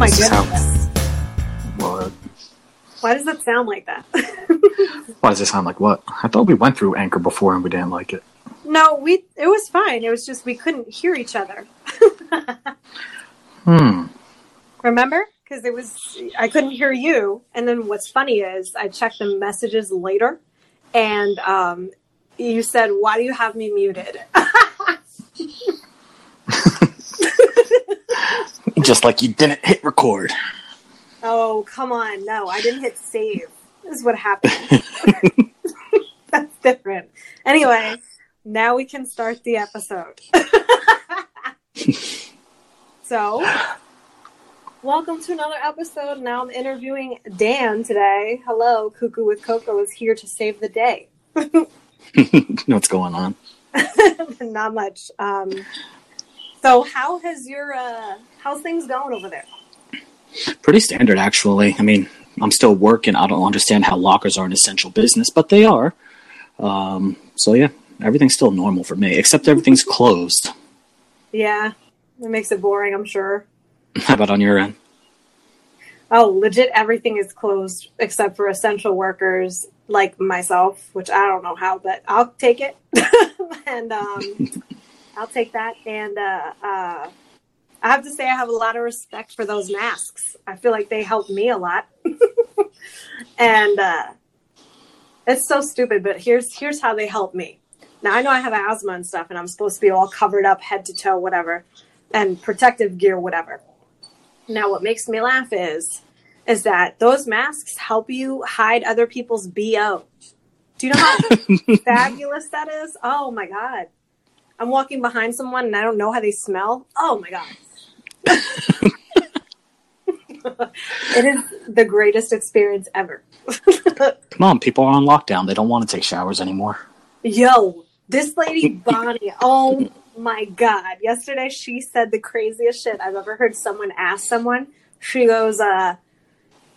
My This is how- goodness. What? Why does that sound like that? Why does it sound like what? I thought we went through Anchor before and we didn't like it. no, we it was fine. It was just we couldn't hear each other. Hmm. Remember? Because it was I couldn't hear you. And then what's funny is I checked the messages later and um you said, Why do you have me muted? Just like you didn't hit record. oh, come on. No, I didn't hit save. This is what happened. That's different. Anyway, now we can start the episode. so, welcome to another episode. Now I'm interviewing Dan today. Hello, Cuckoo with Coco is here to save the day. What's going on? Not much. Um, so, how has your uh, how's things going over there? Pretty standard, actually. I mean, I'm still working. I don't understand how lockers are an essential business, but they are. Um, so yeah, everything's still normal for me, except everything's closed. Yeah, it makes it boring. I'm sure. How about on your end? Oh, legit, everything is closed except for essential workers like myself, which I don't know how, but I'll take it. and um, I'll take that. And uh, uh, I have to say, I have a lot of respect for those masks. I feel like they helped me a lot. and uh, it's so stupid, but here's here's how they help me. Now I know I have asthma and stuff, and I'm supposed to be all covered up, head to toe, whatever, and protective gear, whatever. Now, what makes me laugh is is that those masks help you hide other people's bo. Do you know how fabulous that is? Oh my god! I'm walking behind someone and I don't know how they smell. Oh my god! it is the greatest experience ever. Come on, people are on lockdown. They don't want to take showers anymore. Yo, this lady Bonnie. Oh my god! Yesterday she said the craziest shit I've ever heard someone ask someone. She goes, uh,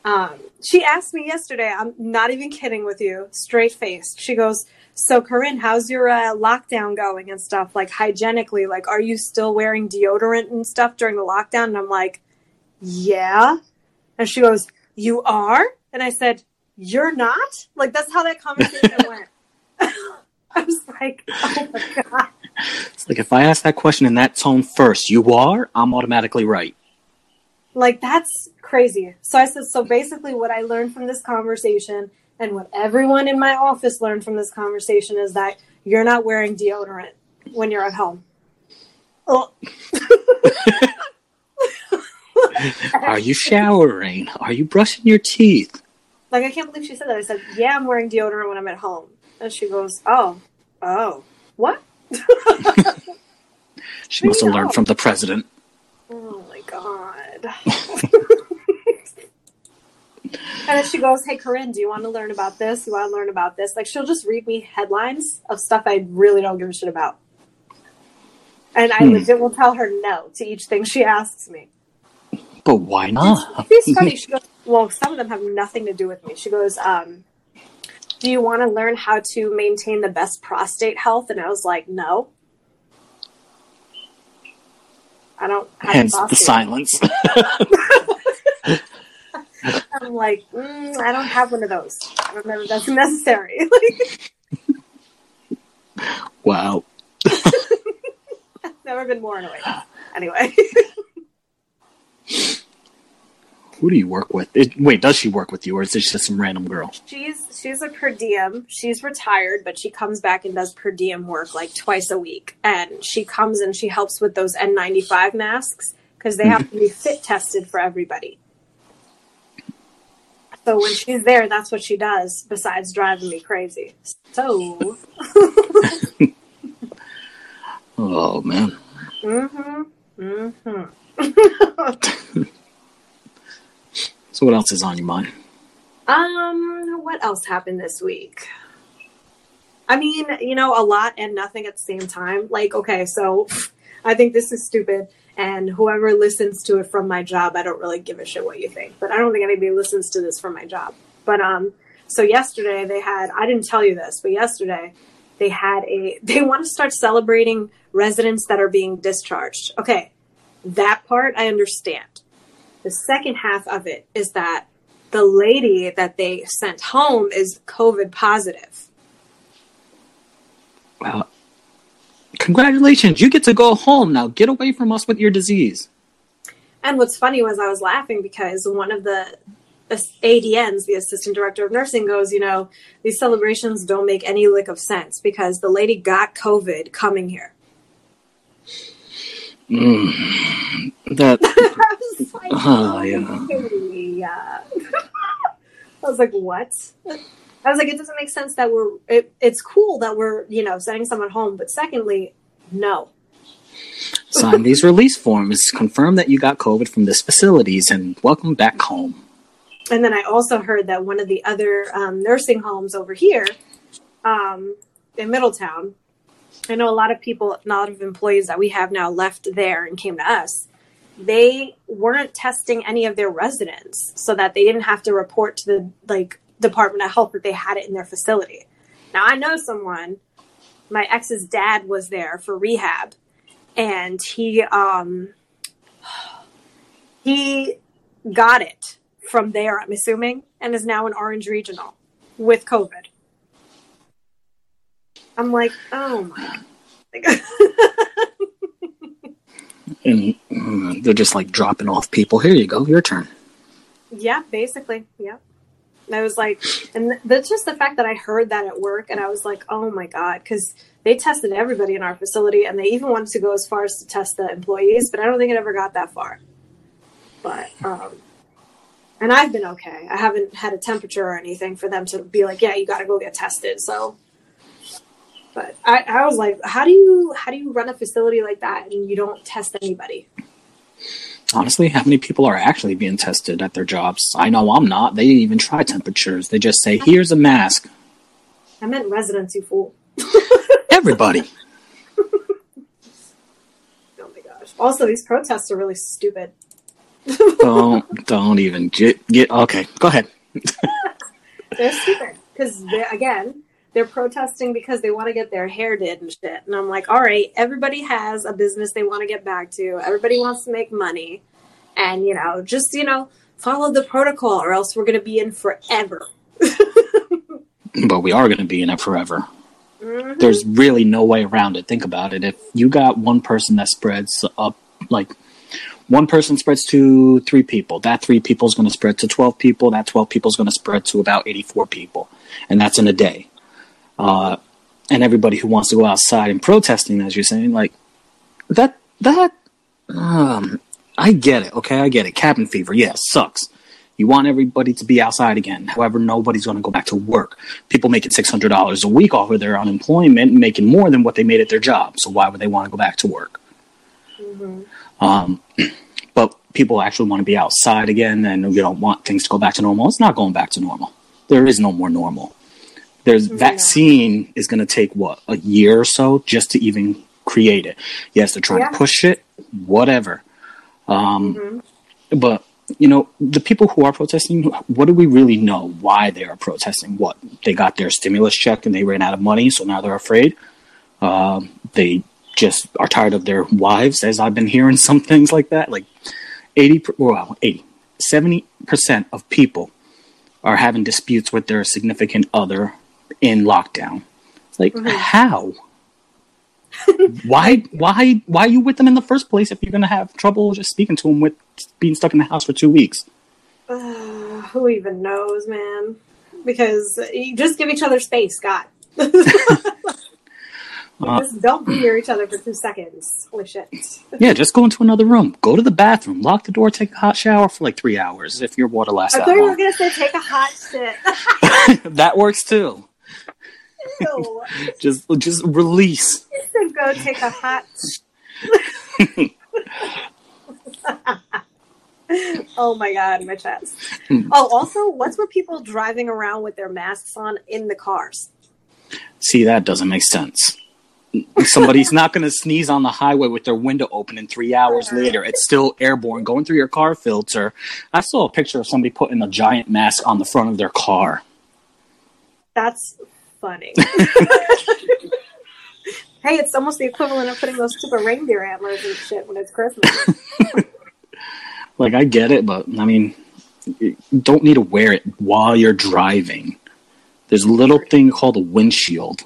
um, she asked me yesterday. I'm not even kidding with you, straight faced. She goes, "So Corinne, how's your uh, lockdown going and stuff? Like hygienically, like are you still wearing deodorant and stuff during the lockdown?" And I'm like, "Yeah." And she goes, "You are?" And I said, "You're not?" Like that's how that conversation went. I was like, "Oh my god." It's like if I ask that question in that tone first, you are, I'm automatically right. Like that's crazy. So I said, so basically what I learned from this conversation and what everyone in my office learned from this conversation is that you're not wearing deodorant when you're at home. Oh. Are you showering? Are you brushing your teeth? Like I can't believe she said that. I said, "Yeah, I'm wearing deodorant when I'm at home." And she goes, "Oh. Oh. What?" She must have learned from the president. Oh my god. And then she goes, Hey Corinne, do you want to learn about this? You want to learn about this? Like she'll just read me headlines of stuff I really don't give a shit about. And I Hmm. legit will tell her no to each thing she asks me. But why not? It's funny. She goes, Well, some of them have nothing to do with me. She goes, um, do you want to learn how to maintain the best prostate health? And I was like, No. I don't have Hence the silence. I'm like, mm, I don't have one of those. I don't know if that's necessary. wow. I've Never been more annoyed. Anyway, Who do you work with? It, wait, does she work with you, or is this just some random girl? she's she's a per diem. She's retired, but she comes back and does per diem work like twice a week. And she comes and she helps with those N95 masks because they have to be fit tested for everybody. So when she's there, that's what she does. Besides driving me crazy. So Oh man. Mm-hmm. Mm-hmm. So what else is on your mind? um, what else happened this week? I mean, you know, a lot and nothing at the same time. Like, okay, so I think this is stupid, and whoever listens to it from my job, I don't really give a shit what you think. But I don't think anybody listens to this from my job. But um, so yesterday they had I didn't tell you this, but yesterday they had a they want to start celebrating residents that are being discharged. Okay, that part I understand. The second half of it is that the lady that they sent home is COVID positive. Well, congratulations, you get to go home now. Get away from us with your disease. And what's funny was I was laughing because one of the ADNs, the assistant director of nursing, goes, you know, these celebrations don't make any lick of sense because the lady got COVID coming here. Mm. That I like, Oh, yeah. I was like, what? I was like, it doesn't make sense that we're. It, it's cool that we're, you know, sending someone home, but secondly, no. sign these release forms. Confirm that you got COVID from this facilities and welcome back home. And then I also heard that one of the other um, nursing homes over here um, in Middletown, I know a lot of people, a lot of employees that we have now left there and came to us. They weren't testing any of their residents so that they didn't have to report to the like Department of Health that they had it in their facility. Now I know someone. My ex's dad was there for rehab, and he um he got it from there. I'm assuming, and is now in Orange Regional with COVID. I'm like, oh my. And they're just like dropping off people. Here you go, your turn. yeah, basically, yeah. I was like, and that's just the fact that I heard that at work, and I was like, oh my god, because they tested everybody in our facility, and they even wanted to go as far as to test the employees, but I don't think it ever got that far. But um, and I've been okay. I haven't had a temperature or anything for them to be like, yeah, you got to go get tested. So, but I, I was like, how do you how do you run a facility like that and you don't test anybody? Honestly, how many people are actually being tested at their jobs? I know I'm not. They even try temperatures. They just say, here's a mask. I meant residents, you fool. Everybody. Oh my gosh. Also, these protests are really stupid. don't don't even get, get okay. Go ahead. They're stupid because again they're protesting because they want to get their hair did and shit. And I'm like, all right, everybody has a business they want to get back to. Everybody wants to make money, and you know, just you know, follow the protocol, or else we're gonna be in forever. But we are going to be in it forever. Mhm. There's really no way around it. Think about it. If you got one person that spreads up, like one person spreads to three people, that three people is going to spread to 12 people, that 12 people is going to spread to about 84 people. And that's in a day. Uh, and everybody who wants to go outside and protesting, as you're saying, like that, that, um, I get it. Okay. I get it. Cabin fever. Yes. sucks. You want everybody to be outside again. However, nobody's going to go back to work. People making $600 a week off of their unemployment, making more than what they made at their job. So why would they want to go back to work? Mhm. Um, but people actually want to be outside again and you don't want things to go back to normal. It's not going back to normal. There is no more normal. There's No. vaccine is going to take what a year or so just to even create it. Yes, they're trying Yeah. to push it, whatever. Um, Mhm. but you know, the people who are protesting, what do we really know why they are protesting? What they got their stimulus check and they ran out of money, so now they're afraid. Um, they just are tired of their wives, as I've been hearing some things like that. Like eighty, well, 80, 70 percent of people are having disputes with their significant other in lockdown. It's like Mhm. how? why why why are you with them in the first place if you're going to have trouble just speaking to them with being stuck in the house for two weeks Uh, who even knows, man? Because you just give each other space, God. Uh, just don't be near each other for two seconds. Holy shit. yeah just go into another room go to the bathroom lock the door take a hot shower for like three hours if your water lasts I that thought you were gonna say take a hot shit. that works too Ew. Just just release. Just go take a hot. oh my god, my chest. Hmm. Oh, also, what's with people driving around with their masks on in the cars? See, that doesn't make sense. Somebody's not going to sneeze on the highway with their window open, and three hours later, it's still airborne going through your car filter. I saw a picture of somebody putting a giant mask on the front of their car. That's funny. hey, it's almost the equivalent of putting those stupid reindeer antlers and shit when it's Christmas. Like, I get it, but I mean, you don't need to wear it while you're driving. There's a little thing called a windshield.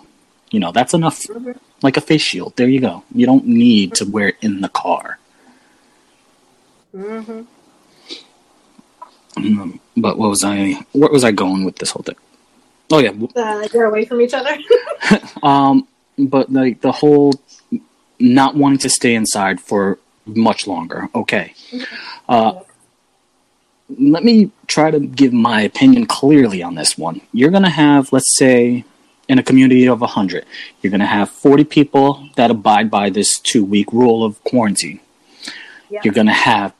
You know, that's enough. Mhm. Like a face shield. There you go. You don't need to wear it in the car. hmm Mm, But what was I? Where was I going with this whole thing? Oh yeah, Uh, get away from each other. Um, but like the whole not wanting to stay inside for much longer. Okay. Uh, let me try to give my opinion clearly on this one. You're going to have, let's say, in a community of 100, you're going to have 40 people that abide by this two week rule of quarantine. Yeah. You're going to have,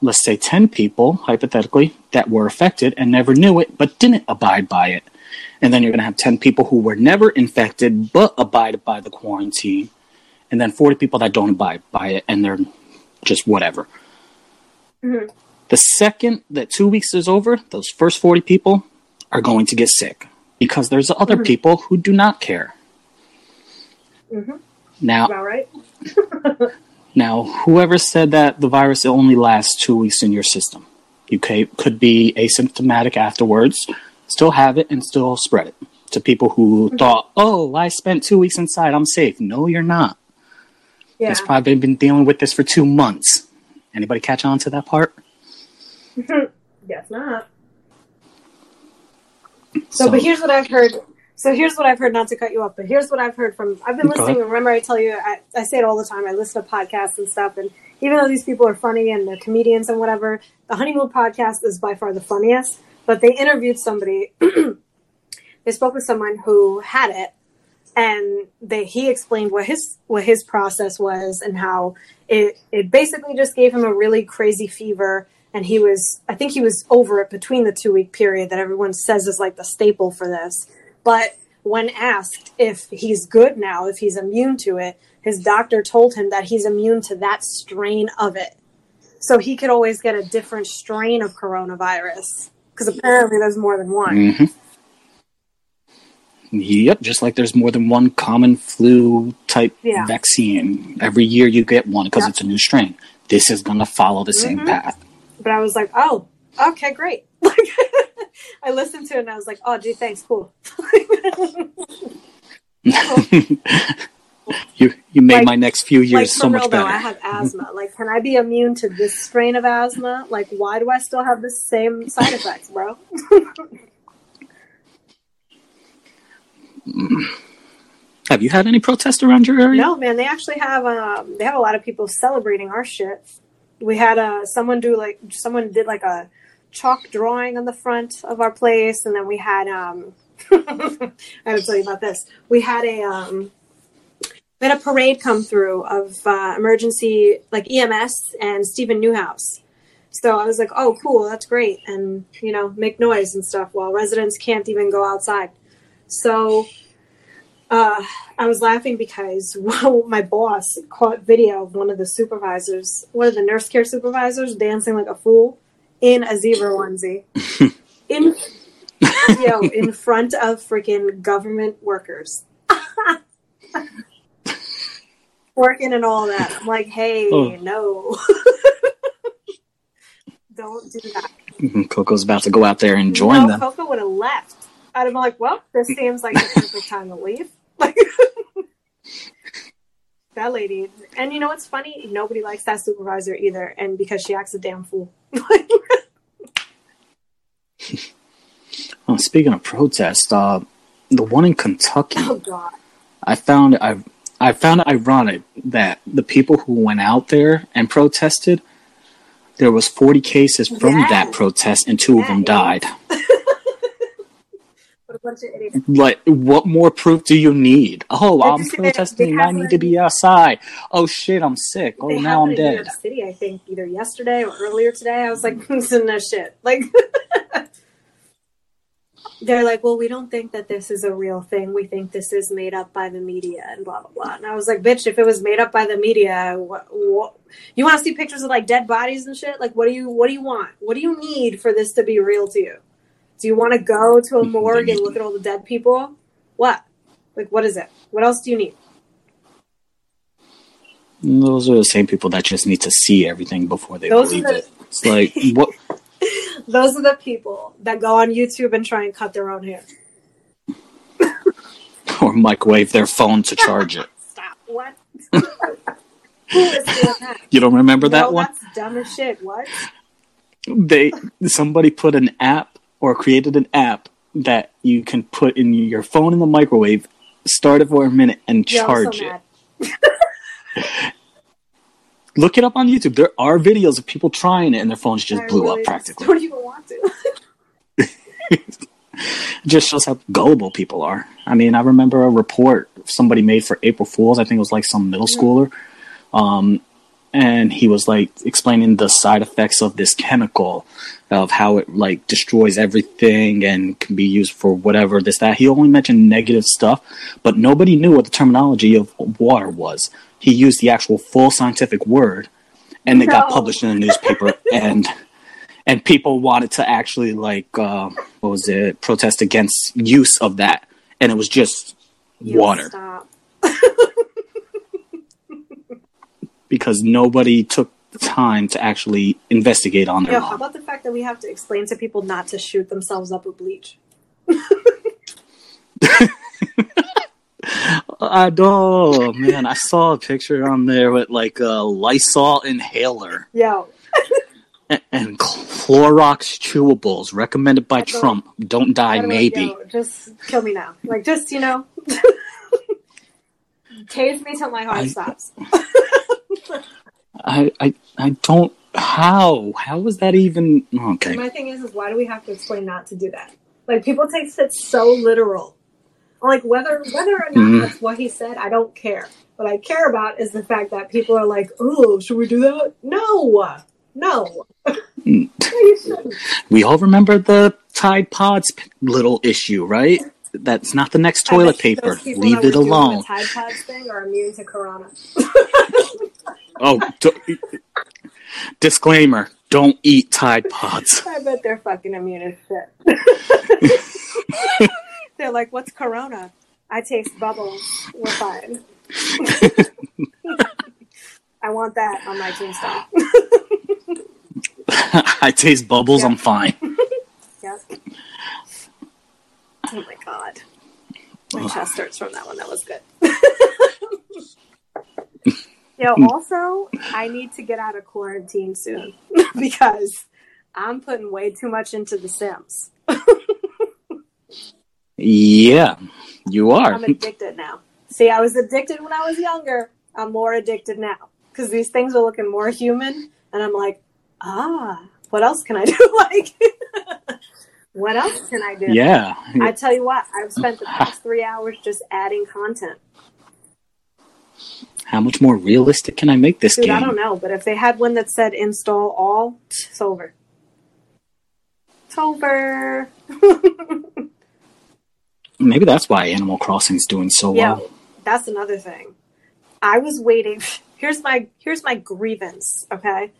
let's say, 10 people, hypothetically, that were affected and never knew it but didn't abide by it. And then you're going to have 10 people who were never infected but abide by the quarantine. And then 40 people that don't abide by it and they're just whatever. Mhm. The second that two weeks is over, those first 40 people are going to get sick because there's other Mhm. people who do not care. Mhm. Now, right? now, whoever said that the virus only lasts two weeks in your system, you could be asymptomatic afterwards, still have it, and still spread it to people who mm-hmm. thought, "Oh, I spent two weeks inside, I'm safe." No, you're not. Yeah. It's probably been dealing with this for two months. Anybody catch on to that part? Guess not. So, but here's what I've heard. So here's what I've heard. Not to cut you off, but here's what I've heard from. I've been listening. Remember, I tell you, I, I say it all the time. I listen to podcasts and stuff, and even though these people are funny and they're comedians and whatever, the Honeymoon podcast is by far the funniest. But they interviewed somebody. they spoke with someone who had it, and they he explained what his what his process was and how it it basically just gave him a really crazy fever and he was i think he was over it between the two week period that everyone says is like the staple for this but when asked if he's good now if he's immune to it his doctor told him that he's immune to that strain of it so he could always get a different strain of coronavirus because apparently there's more than one hmm Yep, just like there's more than one common flu type Yeah. vaccine. Every year you get one because Yep. it's a new strain. This is going to follow the same Mhm. path. but i was like oh okay great like i listened to it and i was like oh gee thanks cool you you made Like- my next few like years for so much though, better. I have asthma. Like, can I be immune to this strain of asthma? Like, why do I still have the same side effects, bro? have you had any protests around your area? no, man. They actually have um, they have a lot of people celebrating our shit. We had uh, someone do like someone did like a chalk drawing on the front of our place, and then we had um, I have to tell you about this. We had a um, we had a parade come through of uh, emergency like EMS and Stephen Newhouse. So I was like, oh, cool, that's great. And, you know, make noise and stuff while residents can't even go outside. So uh, I was laughing because my boss caught video of one of the supervisors, one of the nurse care supervisors, dancing like a fool in a zebra onesie. in, yo, in front of freaking government workers. Working and all that. I'm like, hey, Oh. no. Don't do that. Coco's about to go out there and join no, them. Coco would have left. I'd have been like, well, this seems like the perfect time to leave. Like, that lady. And you know what's funny? Nobody likes that supervisor either. And because she acts a damn fool. Oh, speaking of protests, uh, the one in Kentucky, oh, God. I found I I found it ironic that the people who went out there and protested, there was 40 cases from Yes. that protest, and two of them Yeah. died. What bunch of idiots. Like, what more proof do you need? Oh, Did I'm you see they- protesting. they I need one- to be outside. Oh shit, I'm sick. Oh, now I'm it in New dead. City, I think, either yesterday or earlier today. I was like, this is no shit. Like, they're like, well, we don't think that this is a real thing. We think this is made up by the media and blah blah blah. And I was like, bitch, if it was made up by the media, what? what you want to see pictures of like dead bodies and shit? Like, what do you what do you want? What do you need for this to be real to you? Do you want to go to a mm-hmm. morgue and look at all the dead people? What? Like, what is it? What else do you need? Those are the same people that just need to see everything before they Those believe the- it. It's like what? Those are the people that go on YouTube and try and cut their own hair. Or microwave their phone to charge it. Stop. What? Who is doing that? You don't remember that no, one? That's dumb as shit. What? They somebody put an app or created an app that you can put in your phone in the microwave, start it for a minute, and I'm charge so it. Look it up on YouTube. There are videos of people trying it, and their phones just I blew really up practically. Don't even want to. It just shows how gullible people are. I mean, I remember a report somebody made for April Fools. I think it was like some middle schooler. Um, and he was like explaining the side effects of this chemical, of how it like destroys everything and can be used for whatever this that. He only mentioned negative stuff, but nobody knew what the terminology of water was. He used the actual full scientific word, and it got published in the newspaper and and people wanted to actually like uh, what was it protest against use of that and it was just Yo, water. because nobody took the time to actually investigate on their Yo, how about the fact that we have to explain to people not to shoot themselves up with bleach? i don't man i saw a picture on there with like a lysol inhaler Yeah. and, and clorox chewables recommended by don't- trump don't die I'd be like, maybe just kill me now. Like, just you know, tase me till my heart I- stops. I, I i don't how how was that even okay My thing is, is why do we have to explain not to do that? Like people take it so literal. Like whether whether or not Mhm. that's what he said, I don't care. What I care about is the fact that people are like, "Oh, should we do that?" No, no. Mm. No. We all remember the Tide Pods little issue, right? That's not the next toilet paper. Leave it were doing the alone. Tide Pods thing are immune to Corona. Oh, d- disclaimer: Don't eat Tide Pods. I bet they're fucking immune as shit. they're like, "What's Corona?" I taste bubbles. We're fine. I want that on my tombstone. I taste bubbles. Yeah. I'm fine. Yep. Oh my god. My chest hurts from that one. That was good. Yo, also, I need to get out of quarantine soon because I'm putting way too much into The Sims. Yeah, you are. I'm addicted now. See, I was addicted when I was younger. I'm more addicted now because these things are looking more human, and I'm like, ah, what else can I do? like, what else can I do? Yeah, I tell you what, I've spent the past three hours just adding content. how much more realistic can I make this Dude, game? I don't know, but if they had one that said install all, it's over. It's over. Maybe that's why Animal Crossing is doing so Yeah, well. that's another thing. I was waiting. Here's my here's my grievance. Okay,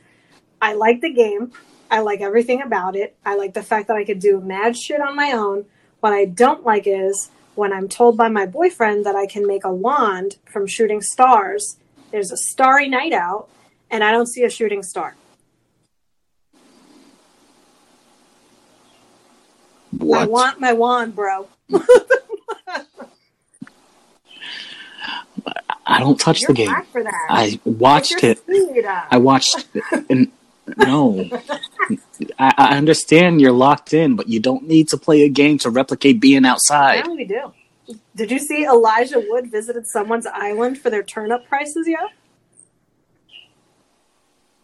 I like the game. I like everything about it. I like the fact that I could do mad shit on my own. What I don't like is when I'm told by my boyfriend that I can make a wand from shooting stars. There's a starry night out, and I don't see a shooting star. I want my wand, bro. I don't touch You're the game. black for that. I watched it. I watched and no. I, I understand you're locked in, but you don't need to play a game to replicate being outside. Now we do. Did you see Elijah Wood visited someone's island for their turnip prices yet?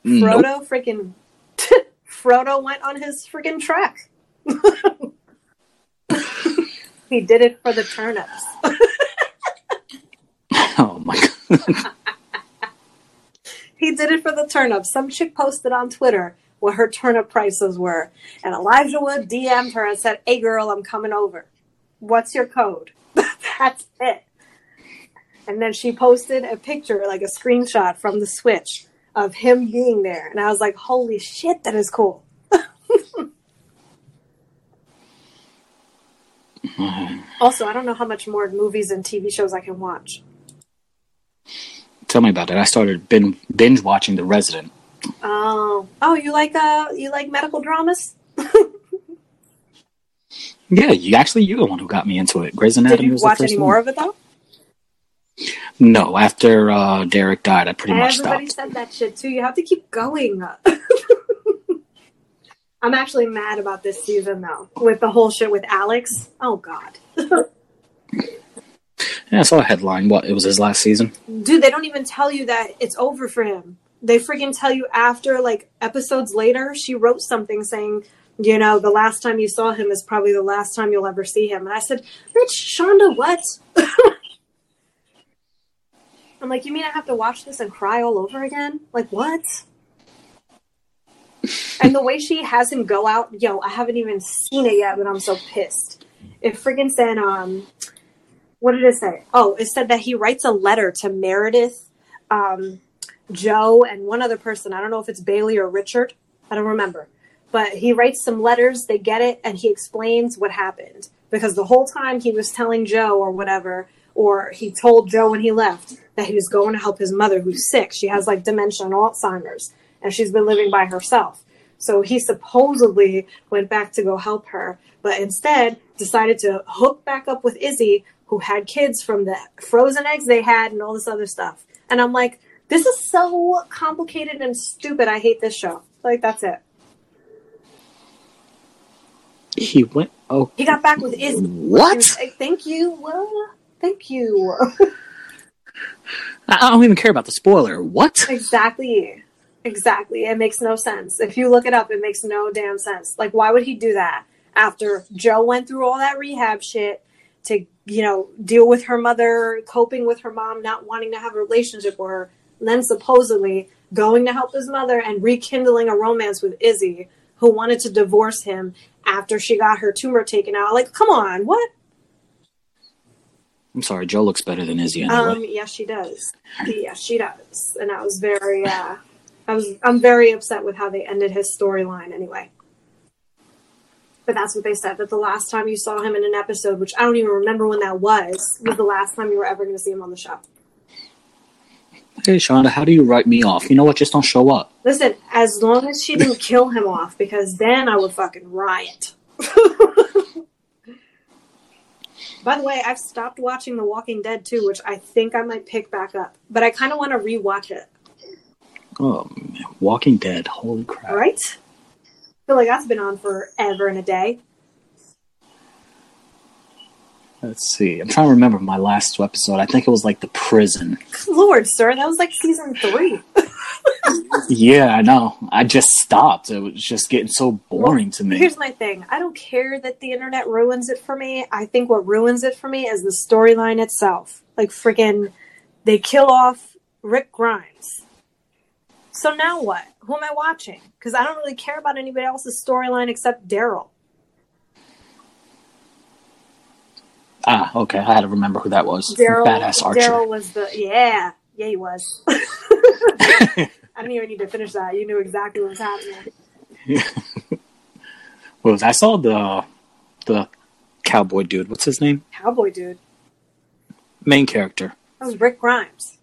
Mm, nope. Frodo freaking Frodo went on his freaking trek. He did it for the turnips. Oh my god. he did it for the turnips. Some chick posted on Twitter what her turnip prices were, and Elijah Wood DM'd her and said, "Hey girl, I'm coming over. What's your code?" That's it. And then she posted a picture, like a screenshot from the Switch of him being there, and I was like, "Holy shit, that is cool." Also, I don't know how much more movies and TV shows I can watch. Tell me about it. I started bin- binge watching The Resident. Oh, oh, you like uh, you like medical dramas? Yeah, you actually you're the one who got me into it. Grey's Anatomy Did you was watch the first any one. more of it though? No, after uh, Derek died, I pretty much stopped. Everybody said that shit too. You have to keep going. I'm actually mad about this season though, with the whole shit with Alex. Oh god, Yeah, I saw a headline. What? It was his last season. dude, they don't even tell you that it's over for him. They freaking tell you after, like episodes later. She wrote something saying, you know, the last time you saw him is probably the last time you'll ever see him. And I said, Rich, Shonda, what? I'm like, you mean I have to watch this and cry all over again? Like, what? And the way she has him go out, yo, I haven't even seen it yet, but I'm so pissed. It friggin' said, um, what did it say? Oh, it said that he writes a letter to Meredith, um, Jo, and one other person. I don't know if it's Bailey or Richard. I don't remember. But he writes some letters, they get it, and he explains what happened. Because the whole time he was telling Jo or whatever, or he told Jo when he left that he was going to help his mother who's sick. She has like dementia and Alzheimer's, and she's been living by herself. So he supposedly went back to go help her, but instead decided to hook back up with Izzie, who had kids from the frozen eggs they had and all this other stuff. And I'm like, this is so complicated and stupid. I hate this show. Like, that's it. He went. Oh, He got back with Izzie. what? Uh, Thank you. Well, thank you. I don't even care about the spoiler. What? exactly. Exactly. It makes no sense. If you look it up, it makes no damn sense. Like, why would he do that after Jo went through all that rehab shit to, you know, deal with her mother, coping with her mom, not wanting to have a relationship with her, and then supposedly going to help his mother and rekindling a romance with Izzie, who wanted to divorce him after she got her tumor taken out? Like, come on, what? I'm sorry. Jo looks better than Izzie anyway. Um, yes, she does. Yes, she does. And I was very, uh, I was, I'm very upset with how they ended his storyline. Anyway, but that's what they said. That the last time you saw him in an episode, which I don't even remember when that was, was the last time you were ever going to see him on the show. hey, Shonda, how do you write me off? You know what? Just don't show up. Listen, as long as she didn't kill him off, because then I would fucking riot. By the way, I've stopped watching The Walking Dead too, which I think I might pick back up. But I kind of want to rewatch it. Oh. Walking Dead. Holy crap. Right? I feel like that's been on forever and a day. Let's see. I'm trying to remember my last episode. I think it was like the prison. Lord, sir, that was like season three. Yeah, I know. I just stopped. It was just getting so boring to me. Here's my thing. I don't care that the internet ruins it for me. I think what ruins it for me is the storyline itself. Like freaking they kill off Rick Grimes. So now what? Who am I watching? Because I don't really care about anybody else's storyline except Daryl. Ah, okay. I had to remember who that was. Daryl Badass Archer. Daryl was the yeah. Yeah he was. I didn't even need to finish that. You knew exactly what was happening. What was I saw the the cowboy dude. What's his name? Cowboy dude. Main character. That was Rick Grimes.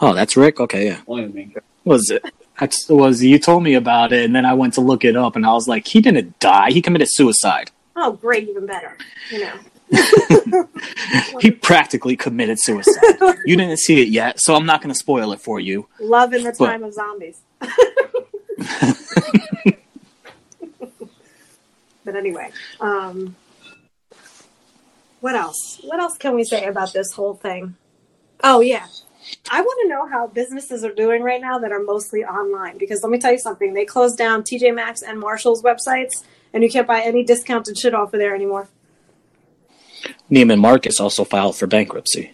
Oh, that's Rick. Okay, yeah. One of the main characters. Was it? That's was you told me about it, and then I went to look it up, and I was like, he didn't die. He committed suicide. Oh, great, even better. You know. He practically committed suicide. you didn't see it yet, so I'm not going to spoil it for you. Love in the But- time of zombies. but anyway, um, what else? What else can we say about this whole thing? Oh yeah, I want to know how businesses are doing right now that are mostly online. Because let me tell you something: they closed down TJ Maxx and Marshalls websites, and you can't buy any discounted shit off of there anymore. Neiman Marcus also filed for bankruptcy.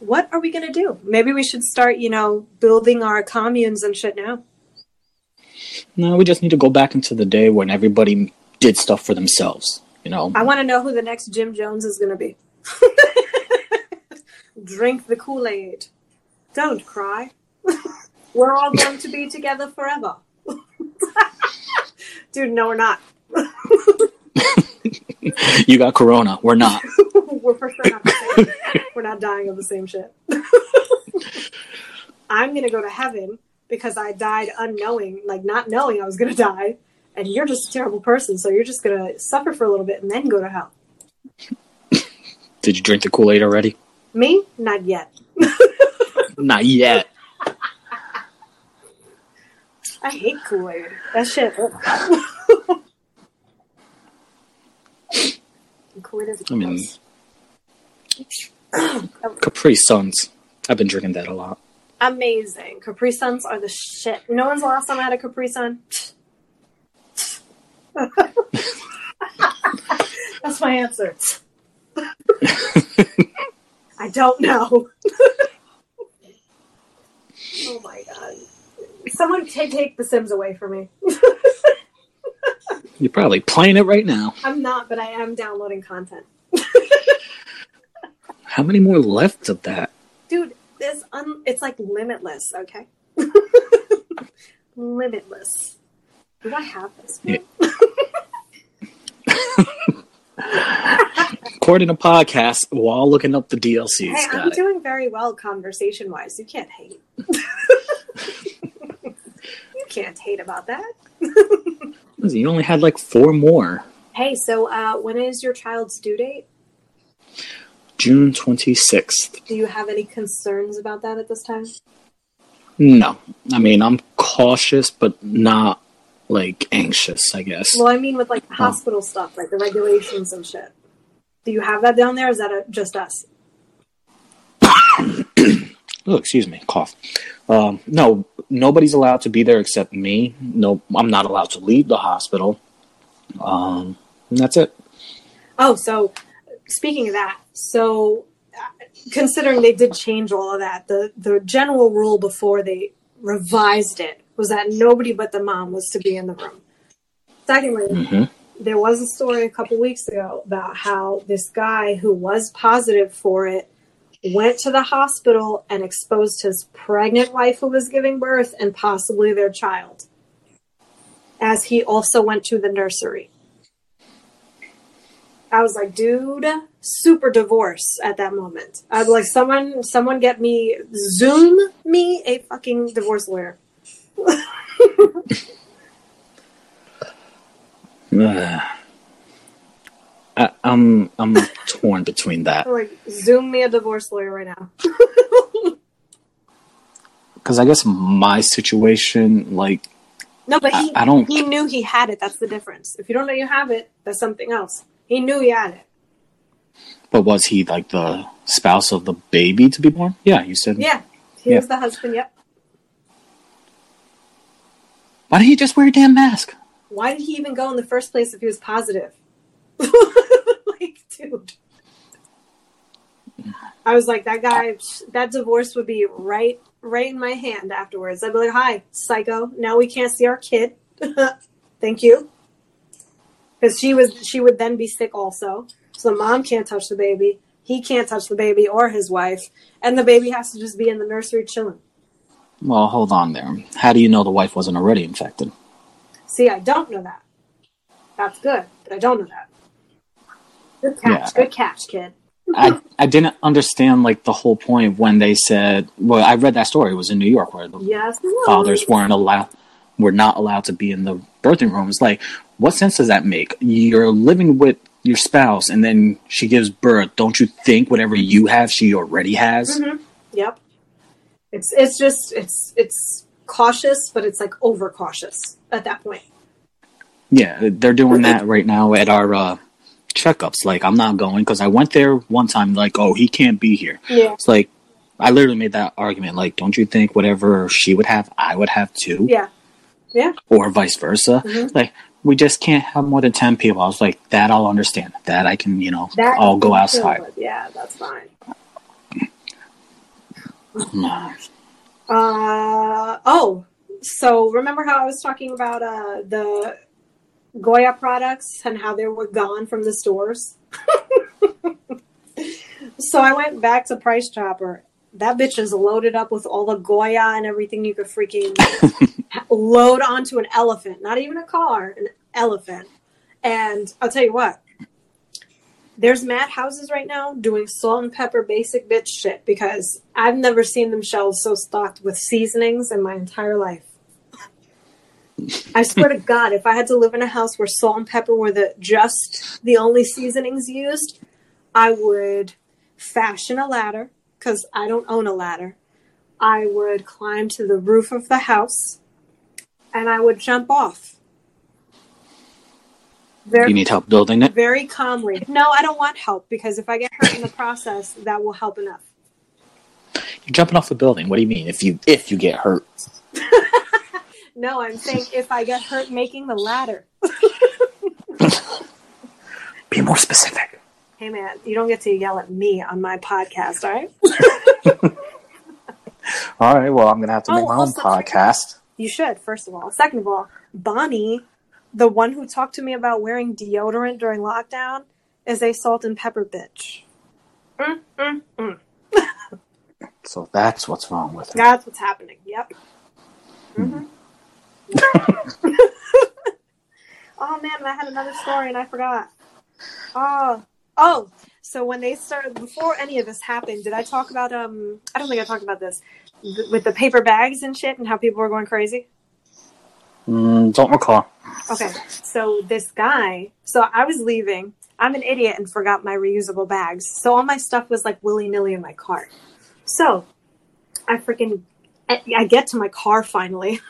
What are we gonna do? Maybe we should start, you know, building our communes and shit now. No, we just need to go back into the day when everybody did stuff for themselves. You know, I want to know who the next Jim Jones is gonna be. Drink the Kool Aid. Don't cry. we're all going to be together forever. Dude, no, we're not. you got corona. We're not. we're for sure not the same. we're not dying of the same shit. I'm gonna go to heaven because I died unknowing, like not knowing I was gonna die, and you're just a terrible person, so you're just gonna suffer for a little bit and then go to hell. Did you drink the Kool Aid already? Me? Not yet. Not yet. I hate Kool Aid. That shit. Kool Aid is I mean, Capri Suns. I've been drinking that a lot. amazing. Capri Suns are the shit. No one's last time I had a Capri Sun. That's my answer. I don't know. Oh my god. Someone take take the Sims away from me. You're probably playing it right now. I'm not, but I am downloading content. How many more left of that? Dude, this un- it's like limitless, okay? limitless. Do I have this? Yeah. According to podcast, while looking up the DLCs, Hey, I'm it. doing very well conversation wise. You can't hate. you can't hate about that. You only had like four more. Hey, so uh, when is your child's due date? June 26th. Do you have any concerns about that at this time? No. I mean, I'm cautious, but not like anxious, I guess. Well, I mean, with like hospital stuff, like the regulations and shit. Do you have that down there? Is that a, just us? Oh, excuse me, cough. Um, no, nobody's allowed to be there except me. No, I'm not allowed to leave the hospital. Um, and that's it. Oh, so speaking of that, so uh, considering they did change all of that, the the general rule before they revised it was that nobody but the mom was to be in the room. Secondly, hmm there was a story a couple weeks ago about how this guy who was positive for it went to the hospital and exposed his pregnant wife who was giving birth and possibly their child as he also went to the nursery. I was like dude super divorce at that moment. I was like someone someone get me zoom me a fucking divorce lawyer I, I'm I'm torn between that like zoom me a divorce lawyer right now because I guess my situation, like, No, but I- he I don't- he knew he had it. That's the difference. If you don't know you have it, that's something else. He knew he had it. but was he like the spouse of the baby to be born? Yeah, you said. Yeah. He Yeah. was the husband, yep. Why didn't he just wear a damn mask? Why did he even go in the first place if he was positive? like, dude. I was like, that guy, that divorce would be right, right in my hand afterwards. I'd be like, "Hi, psycho. Now we can't see our kid. Thank you." Because she was, she would then be sick also. So the mom can't touch the baby. He can't touch the baby or his wife, and the baby has to just be in the nursery chilling. Well, hold on there. How do you know the wife wasn't already infected? See, I don't know that. That's good, but I don't know that. Good catch, Yeah. good catch, kid. I I didn't understand like the whole point when they said. Well, I read that story. It was in New York where the Yes, fathers weren't allowed were not allowed to be in the birthing rooms like, what sense does that make? You're living with your spouse, and then she gives birth. Don't you think whatever you have, she already has? Mhm. Yep. It's it's just it's it's cautious, but it's like overcautious at that point. Yeah, they're doing that right now at our uh, checkups. Like, I'm not going because I went there one time. Like, oh, he can't be here. Yeah. It's like I literally made that argument. Like, don't you think whatever she would have, I would have too, Yeah. Yeah. or vice versa? Mhm. Like, we just can't have more than 10 people. I was like, that I'll understand. That I can, you know, That I'll go outside. Yeah, that's fine. Nah. Uh oh, so remember how I was talking about uh the Goya products and how they were gone from the stores? so I went back to Price Chopper. That bitch is loaded up with all the Goya and everything you could freaking load onto an elephant. Not even a car, an elephant. And I'll tell you what, there's mad houses right now doing salt and pepper basic bitch shit because I've never seen them shelves so stocked with seasonings in my entire life. I swear to God, if I had to live in a house where salt and pepper were the just the only seasonings used, I would fashion a ladder because I don't own a ladder. I would climb to the roof of the house and I would jump off. Very, You need help building it? very calmly. No, I don't want help because if I get hurt in the process, that will help enough. You're jumping off the building. What do you mean? If you if you get hurt, No, I'm saying if I get hurt making the ladder. be more specific. Hey man, you don't get to yell at me on my podcast, all right? All right. Well, I'm gonna have to make Oh, my own podcast. You should, first of all. Second of all, Bonnie, the one who talked to me about wearing deodorant during lockdown, is a salt and pepper bitch. Mm, mm, mm. So that's what's wrong with it. That's what's happening. Yep. hmm oh man, I had another story and I forgot. Oh, oh. So when they started, before any of this happened, did I talk about? Um, I don't think I talked about this th- with the paper bags and shit and how people were going crazy. Mm, don't recall. Okay, so this guy, so I was leaving. I'm an idiot and forgot my reusable bags. So all my stuff was like willy nilly in my cart. So I freaking, I get to my car finally.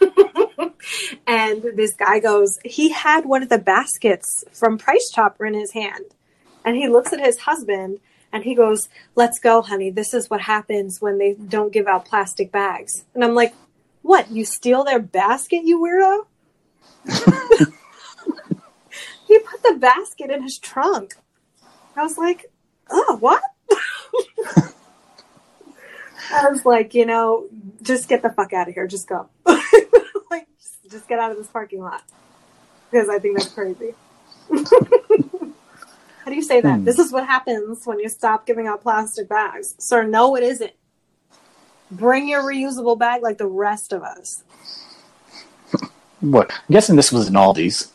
and this guy goes, he had one of the baskets from Price Chopper in his hand. And he looks at his husband and he goes, Let's go, honey. This is what happens when they don't give out plastic bags. And I'm like, What? You steal their basket, you weirdo? he put the basket in his trunk. I was like, oh, what? I was like, you know, just get the fuck out of here. Just go. like, just, just get out of this parking lot. Because I think that's crazy. How do you say that? Hmm. This is what happens when you stop giving out plastic bags. Sir, no, it isn't. Bring your reusable bag like the rest of us. What? I'm guessing this was in Aldi's.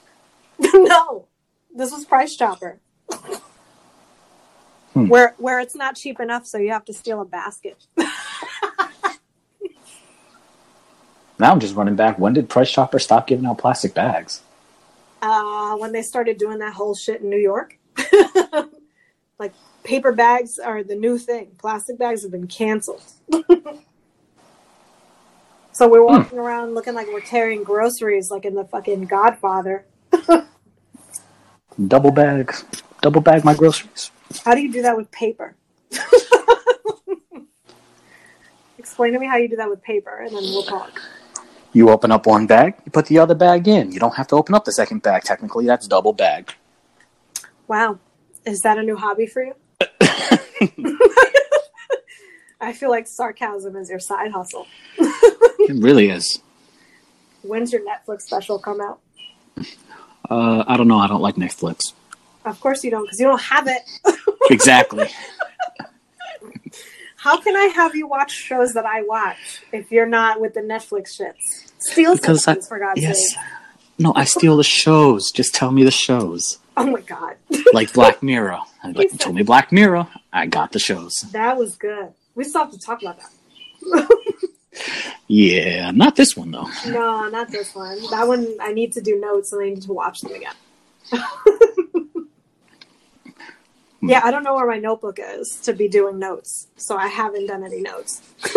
no, this was Price Chopper. Hmm. Where where it's not cheap enough, so you have to steal a basket. Now I'm just running back. When did Price Chopper stop giving out plastic bags? Uh, when they started doing that whole shit in New York, like paper bags are the new thing. Plastic bags have been canceled. So we're hmm. walking around looking like we're carrying groceries, like in the fucking Godfather. Double bag, double bag my groceries. How do you do that with paper? Explain to me how you do that with paper, and then we'll talk. You open up one bag, you put the other bag in. You don't have to open up the second bag. Technically, that's double bag. Wow. Is that a new hobby for you? I feel like sarcasm is your side hustle. It really is. When's your Netflix special come out? Uh, I don't know. I don't like Netflix. Of course you don't, because you don't have it. Exactly. How can I have you watch shows that I watch if you're not with the Netflix shits? Steal Because some I, for God's yes. sake. No, I steal the shows. Just tell me the shows. Oh my god. Like Black Mirror. Like, you told me Black Mirror. I got the shows. that was good. We still have to talk about that. Yeah, not this one though. No, not this one. That one I need to do notes and I need to watch them again. yeah, I don't know where my notebook is to be doing notes, so I haven't done any notes.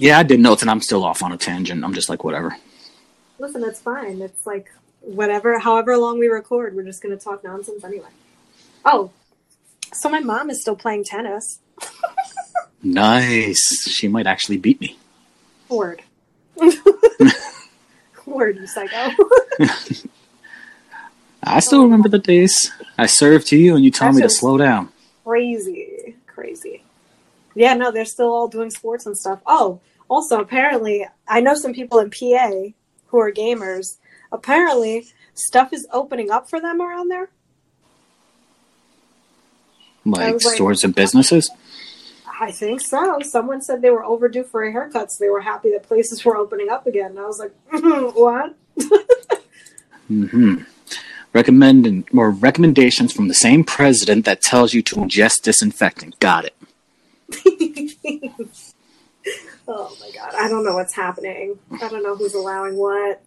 Yeah, I did notes, and I'm still off on a tangent. I'm just like whatever. Listen, it's fine. It's like whatever, however long we record, we're just going to talk nonsense anyway. Oh, so my mom is still playing tennis. Nice. She might actually beat me. Word. Word, you psycho. I still remember the days I served to you and you told me to slow down. crazy, crazy. Yeah, no, they're still all doing sports and stuff. Oh, also, apparently, I know some people in PA who are gamers. Apparently, stuff is opening up for them around there. Like like- stores and businesses. I think so. Someone said they were overdue for a haircut, so they were happy that places were opening up again. And I was like, what? hmm Recommend or recommendations from the same president that tells you to ingest disinfectant. Got it. oh my god, I don't know what's happening. I don't know who's allowing what.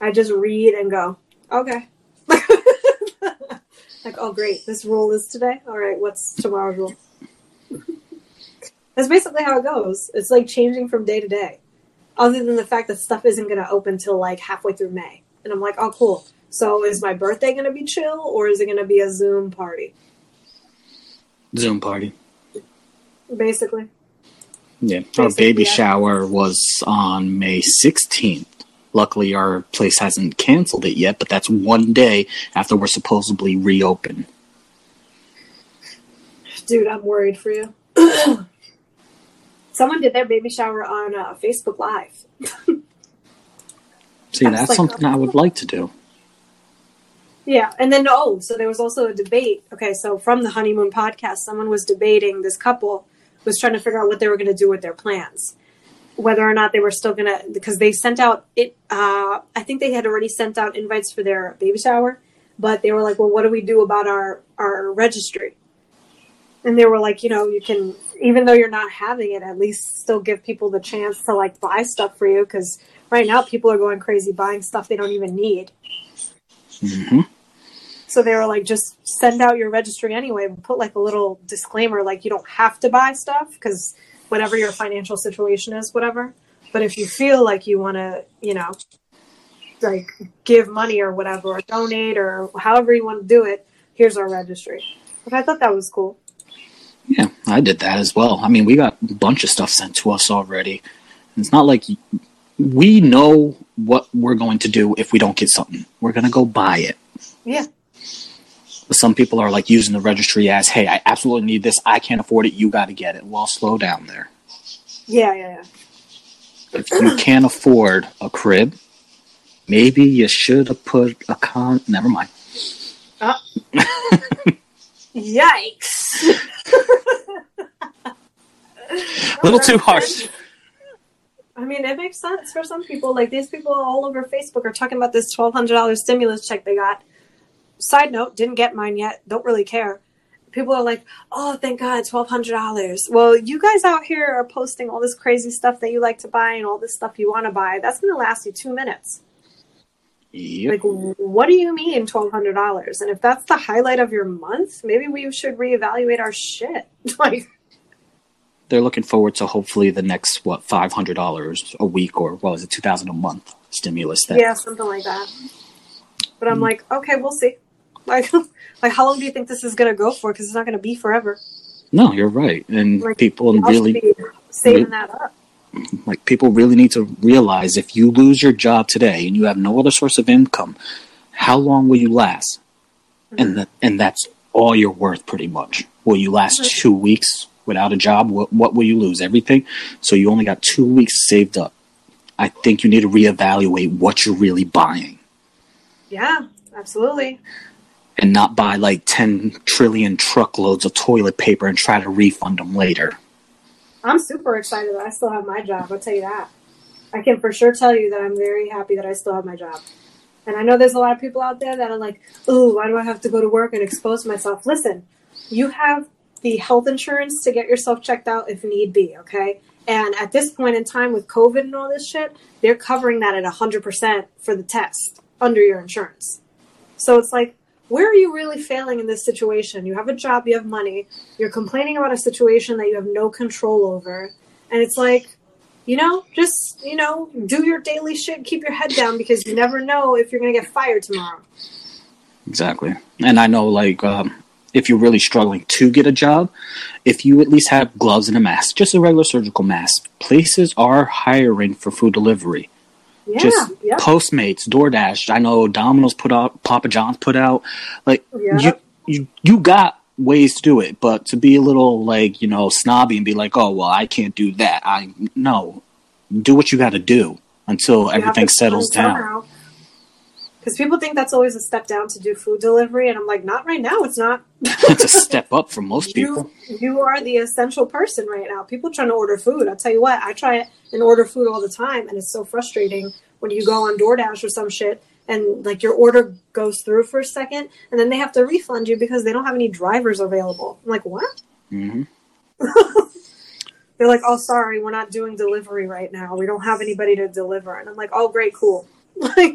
I just read and go, okay. like, oh great, this rule is today. All right, what's tomorrow's rule? That's basically how it goes. It's like changing from day to day. Other than the fact that stuff isn't going to open till like halfway through May, and I'm like, oh cool. So is my birthday going to be chill, or is it going to be a Zoom party? Zoom party. Basically. Yeah. Our baby yeah. shower was on May 16th. Luckily, our place hasn't canceled it yet, but that's one day after we're supposedly reopened. Dude, I'm worried for you. Someone did their baby shower on uh, Facebook Live. See, that's like, something I would like to do. Yeah, and then oh, so there was also a debate. Okay, so from the honeymoon podcast, someone was debating this couple was trying to figure out what they were going to do with their plans, whether or not they were still going to because they sent out it. Uh, I think they had already sent out invites for their baby shower, but they were like, "Well, what do we do about our our registry?" And they were like, you know, you can even though you're not having it, at least still give people the chance to like buy stuff for you because right now people are going crazy buying stuff they don't even need. hmm So they were like, just send out your registry anyway. But put like a little disclaimer, like you don't have to buy stuff because whatever your financial situation is, whatever. But if you feel like you want to, you know, like give money or whatever, or donate or however you want to do it, here's our registry. But I thought that was cool. Yeah, I did that as well. I mean, we got a bunch of stuff sent to us already. It's not like we know what we're going to do if we don't get something. We're going to go buy it. Yeah. But some people are like using the registry as, hey, I absolutely need this. I can't afford it. You got to get it. Well, slow down there. Yeah, yeah, yeah. If you can't afford a crib, maybe you should have put a con. Never mind. Uh. Yikes. A little too harsh. I mean, it makes sense for some people. Like these people all over Facebook are talking about this twelve hundred dollars stimulus check they got. Side note: didn't get mine yet. Don't really care. People are like, "Oh, thank God, twelve hundred dollars." Well, you guys out here are posting all this crazy stuff that you like to buy and all this stuff you want to buy. That's going to last you two minutes. Yep. Like, what do you mean twelve hundred dollars? And if that's the highlight of your month, maybe we should reevaluate our shit. like, They're looking forward to hopefully the next, what, $500 a week or what was it, 2000 a month stimulus. thing. yeah, something like that. But I'm mm. like, okay, we'll see. Like, like how long do you think this is going to go for? Because it's not going to be forever. No, you're right. And Like, people really, saving that up. Like, people really need to realize if you lose your job today and you have no other source of income, how long will you last? Mm-hmm. And that, and that's all you're worth pretty much. Will you last Mm-hmm. two weeks without a job? What, what will you lose? Everything. So you only got two weeks saved up. I think you need to reevaluate what you're really buying Yeah, absolutely. and not buy like 10 trillion truckloads of toilet paper and try to refund them later. I'm super excited that I still have my job. I'll tell you that. I can for sure tell you that I'm very happy that I still have my job. And I know there's a lot of people out there that are like, oh, why do I have to go to work and expose myself? Listen, you have the health insurance to get yourself checked out if need be, okay? And at this point in time with COVID and all this shit, they're covering that at 100% for the test under your insurance. So it's like, where are you really failing in this situation? You have a job, you have money, you're complaining about a situation that you have no control over. And it's like, you know, just, you know, do your daily shit, keep your head down because you never know if you're going to get fired tomorrow. Exactly. And I know, like, um, if you're really struggling to get a job, if you at least have gloves and a mask, just a regular surgical mask, places are hiring for food delivery. Yeah, Just yeah, Postmates, DoorDash. I know Domino's put out, Papa John's put out. Like Yeah. you, you, you got ways to do it, but to be a little like you know snobby and be like, oh well, I can't do that. I no, do what you got to do until everything settles down. Because people think that's always a step down to do food delivery, and I'm like, not right now. It's not. it's a step up for most people. You you are the essential person right now. People trying to order food. I'll tell you what, I try and order food all the time, and it's so frustrating when you go on DoorDash or some shit and like your order goes through for a second, and then they have to refund you because they don't have any drivers available. I'm like, what? hmm They're like, oh, sorry, we're not doing delivery right now. We don't have anybody to deliver. And I'm like, oh, great, cool. Like,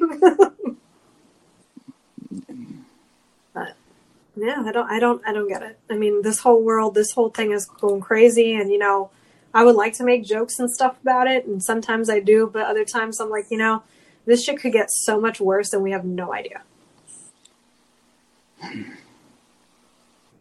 but yeah, I don't, I don't, I don't get it. I mean, this whole world, this whole thing is going crazy, and you know, I would like to make jokes and stuff about it, and sometimes I do, but other times I'm like, you know, this shit could get so much worse, and we have no idea.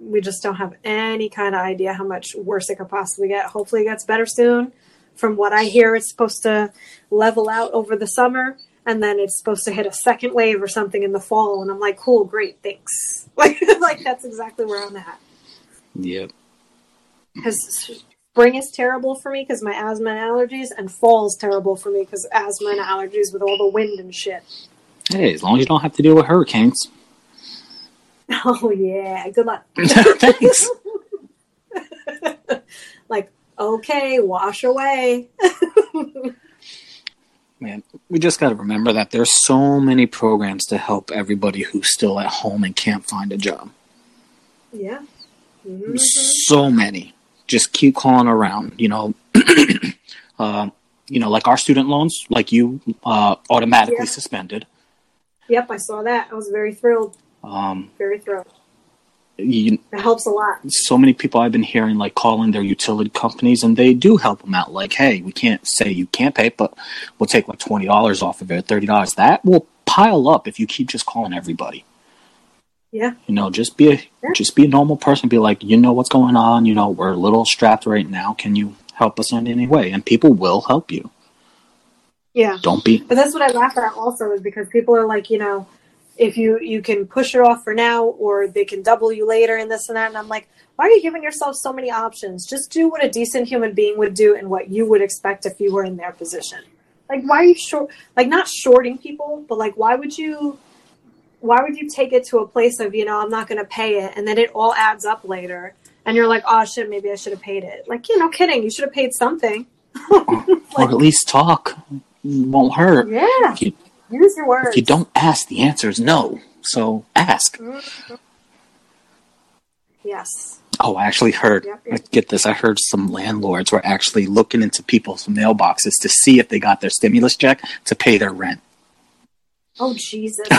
We just don't have any kind of idea how much worse it could possibly get. Hopefully, it gets better soon. From what I hear, it's supposed to level out over the summer, and then it's supposed to hit a second wave or something in the fall. And I'm like, cool, great, thanks. Like, like that's exactly where I'm at. Yep. Because spring is terrible for me because my asthma and allergies, and fall's terrible for me because asthma and allergies with all the wind and shit. Hey, as long as you don't have to deal with hurricanes. Oh yeah, good luck. Thanks. like, okay, wash away. Man, we just got to remember that there's so many programs to help everybody who's still at home and can't find a job. yeah. Mhm. So many. Just keep calling around. You know, uh, you know, like our student loans, like you, uh, automatically Yeah. suspended. Yep, I saw that. I was very thrilled. Um, Very thrilled. You, It helps a lot. so many people I've been hearing like calling their utility companies, and they do help them out. Like, hey, we can't say you can't pay, but we'll take like twenty dollars off of it, thirty dollars. That will pile up if you keep just calling everybody. Yeah. You know, just be a Yeah. just be a normal person. Be like, you know what's going on. You know, we're a little strapped right now. Can you help us in any way? And people will help you. Yeah. Don't be. But that's what I laugh at also is because people are like, you know, if you you can push it off for now or they can double you later and this and that and I'm like, why are you giving yourself so many options? Just do what a decent human being would do and what you would expect if you were in their position. Like why are you short like not shorting people, but like why would you why would you take it to a place of, you know, I'm not gonna pay it and then it all adds up later and you're like, Oh shit, maybe I should have paid it. Like, you know, kidding, you should have paid something. or at least talk. It won't hurt. Yeah. You, Use your words. if you don't ask, the answer is no. So ask. Mm-hmm. Yes. Oh, I actually heard. Yep, yep. Get this. I heard some landlords were actually looking into people's mailboxes to see if they got their stimulus check to pay their rent. Oh Jesus!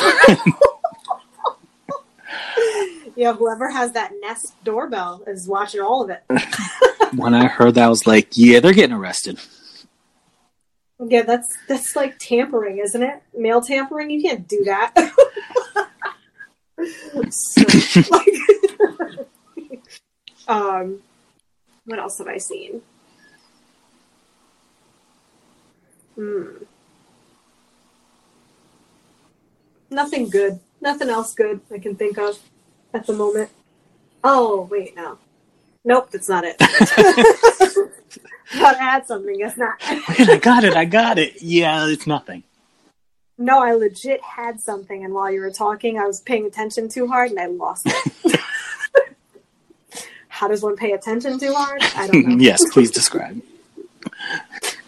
yeah, whoever has that Nest doorbell is watching all of it. when I heard that, I was like, "Yeah, they're getting arrested." Yeah, that's that's like tampering, isn't it? Mail tampering. You can't do that. so, like, um, what else have I seen? Hmm. Nothing good. Nothing else good I can think of at the moment. Oh wait, no. Nope, that's not it. Thought I had something. That's not. Wait, I got it. I got it. Yeah, it's nothing. No, I legit had something, and while you were talking, I was paying attention too hard, and I lost it. How does one pay attention too hard? I don't know. yes, please describe.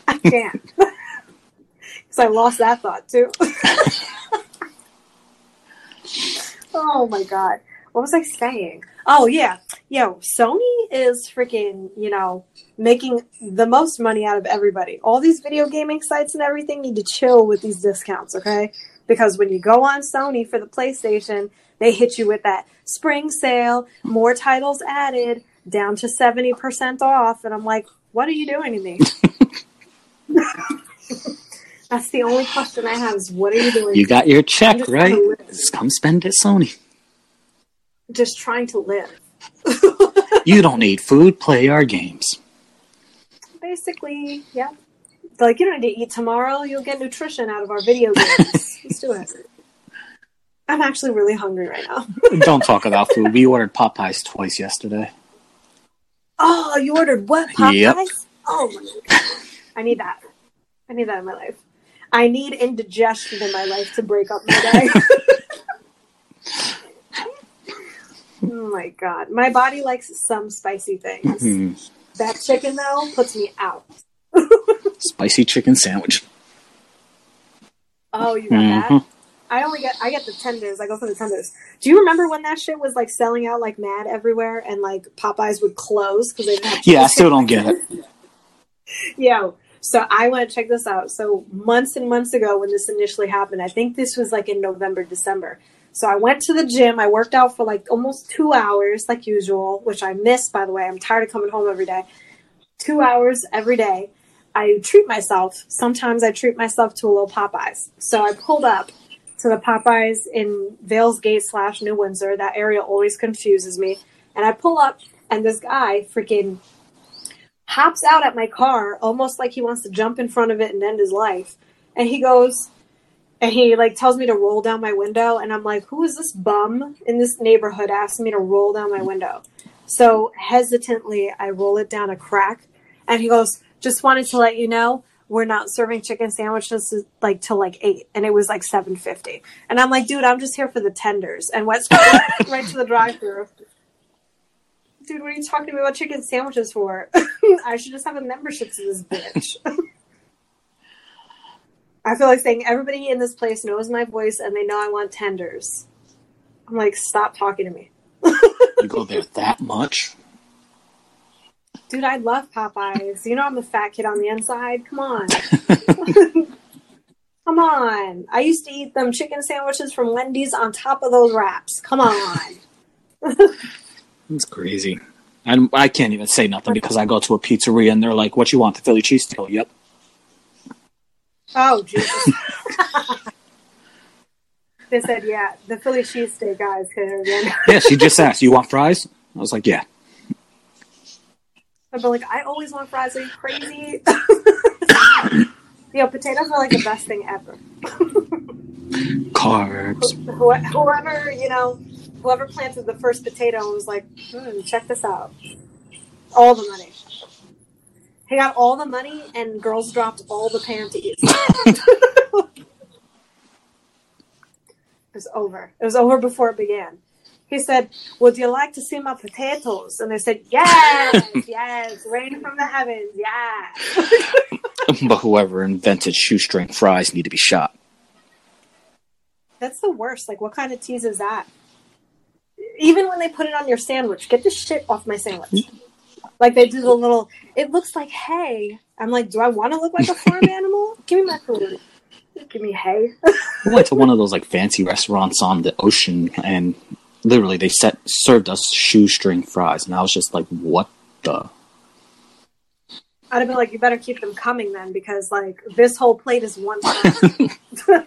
I can't. Because I lost that thought too. oh my god. What was I saying? Oh yeah. Yo, Sony is freaking, you know, making the most money out of everybody. All these video gaming sites and everything need to chill with these discounts, okay? Because when you go on Sony for the PlayStation, they hit you with that spring sale, more titles added, down to 70% off. And I'm like, what are you doing to me? That's the only question I have is what are you doing? You got your check, right? trying to live. Just come spend it, Sony. Just trying to live. You don't need food. Play our games. Basically, yeah. They're like, you don't need to eat tomorrow. You'll get nutrition out of our video games. Let's do it. I'm actually really hungry right now. Don't talk about food. We ordered Popeyes twice yesterday. Oh, you ordered what? Popeyes? Yep. Oh my god. I need that. I need that in my life. I need indigestion in my life to break up my day. oh my god. My body likes some spicy things. Mhm. That chicken though puts me out. Spicy chicken sandwich. Oh, you got that? Mhm. I only get I get the tenders. I go for the tenders. Do you remember when that shit was like selling out like mad everywhere and like Popeyes would close because they didn't have Yeah, I still don't get it. Yo, so I want to check this out. So months and months ago, when this initially happened, I think this was like in November, December. So I went to the gym. I worked out for like almost two hours, like usual, which I miss, by the way. I'm tired of coming home every day. Two hours every day. I treat myself. Sometimes I treat myself to a little Popeyes. So I pulled up to the Popeyes in Vails Gate slash New Windsor. That area always confuses me. And I pull up, and this guy freaking hops out at my car almost like he wants to jump in front of it and end his life. And he goes, and he like tells me to roll down my window. And I'm like, who is this bum in this neighborhood asking me to roll down my window? So hesitantly, I roll it down a crack. And he goes, just wanted to let you know we're not serving chicken sandwiches like till like eight, and it was like seven fifty. And I'm like, dude, I'm just here for the tenders, and went right to the drive-through. Dude, what are you talking to me about chicken sandwiches for? I should just have a membership to this bitch. I feel like saying everybody in this place knows my voice and they know I want tenders. I'm like, stop talking to me. You go there that much? Dude, I love Popeyes. You know I'm a fat kid on the inside. Come on. Come on. I used to eat them chicken sandwiches from Wendy's on top of those wraps. Come on. That's crazy. And I can't even say nothing because I go to a pizzeria and they're like, "What you want? The Philly cheesesteak?" Oh, yep. Oh, Jesus. they said, yeah, the Philly cheesesteak guys here again. Yeah, she just asked, "You want fries?" I was like, "Yeah." Be like, I always want fries. Are you crazy? Yo, potatoes are like the best thing ever. Carbs. Wh- Whoever, you know, whoever planted the first potato was like, hmm, check this out. All the money. He got all the money, and girls dropped all the panties. it was over. It was over before it began. He said, Would you like to see my potatoes? And they said, Yes, yes, rain from the heavens, yes. but whoever invented shoestring fries need to be shot. That's the worst. Like, what kind of tease is that? Even when they put it on your sandwich, get this shit off my sandwich. Like they do the little. It looks like hay. I'm like, do I want to look like a farm animal? Give me my food. Give me hay. We went to one of those like fancy restaurants on the ocean, and literally they set served us shoestring fries, and I was just like, "What the?" I'd have been like, you better keep them coming then, because like this whole plate is one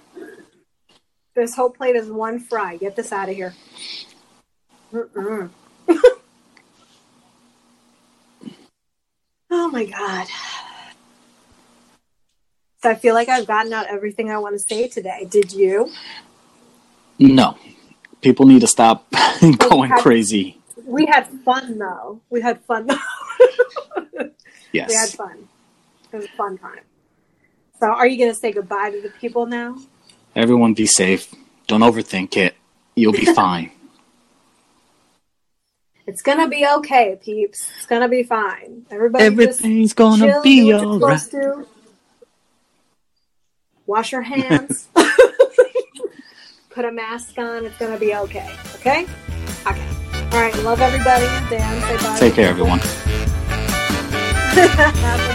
this whole plate is one fry. Get this out of here. Mm-mm. oh my god. So I feel like I've gotten out everything I want to say today. Did you? No, people need to stop going crazy. We had fun though. We had fun though. Yes. We had fun. It was a fun time. So are you gonna say goodbye to the people now? everyone be safe. Don't overthink it. You'll be fine. It's gonna be okay, peeps. It's gonna be fine. Everybody Everything's just gonna chill, be you're alright. to. Wash your hands. Put a mask on. It's gonna be okay. Okay? Okay. All right. Love everybody. Dan, say bye. Take care, everyone. Bye.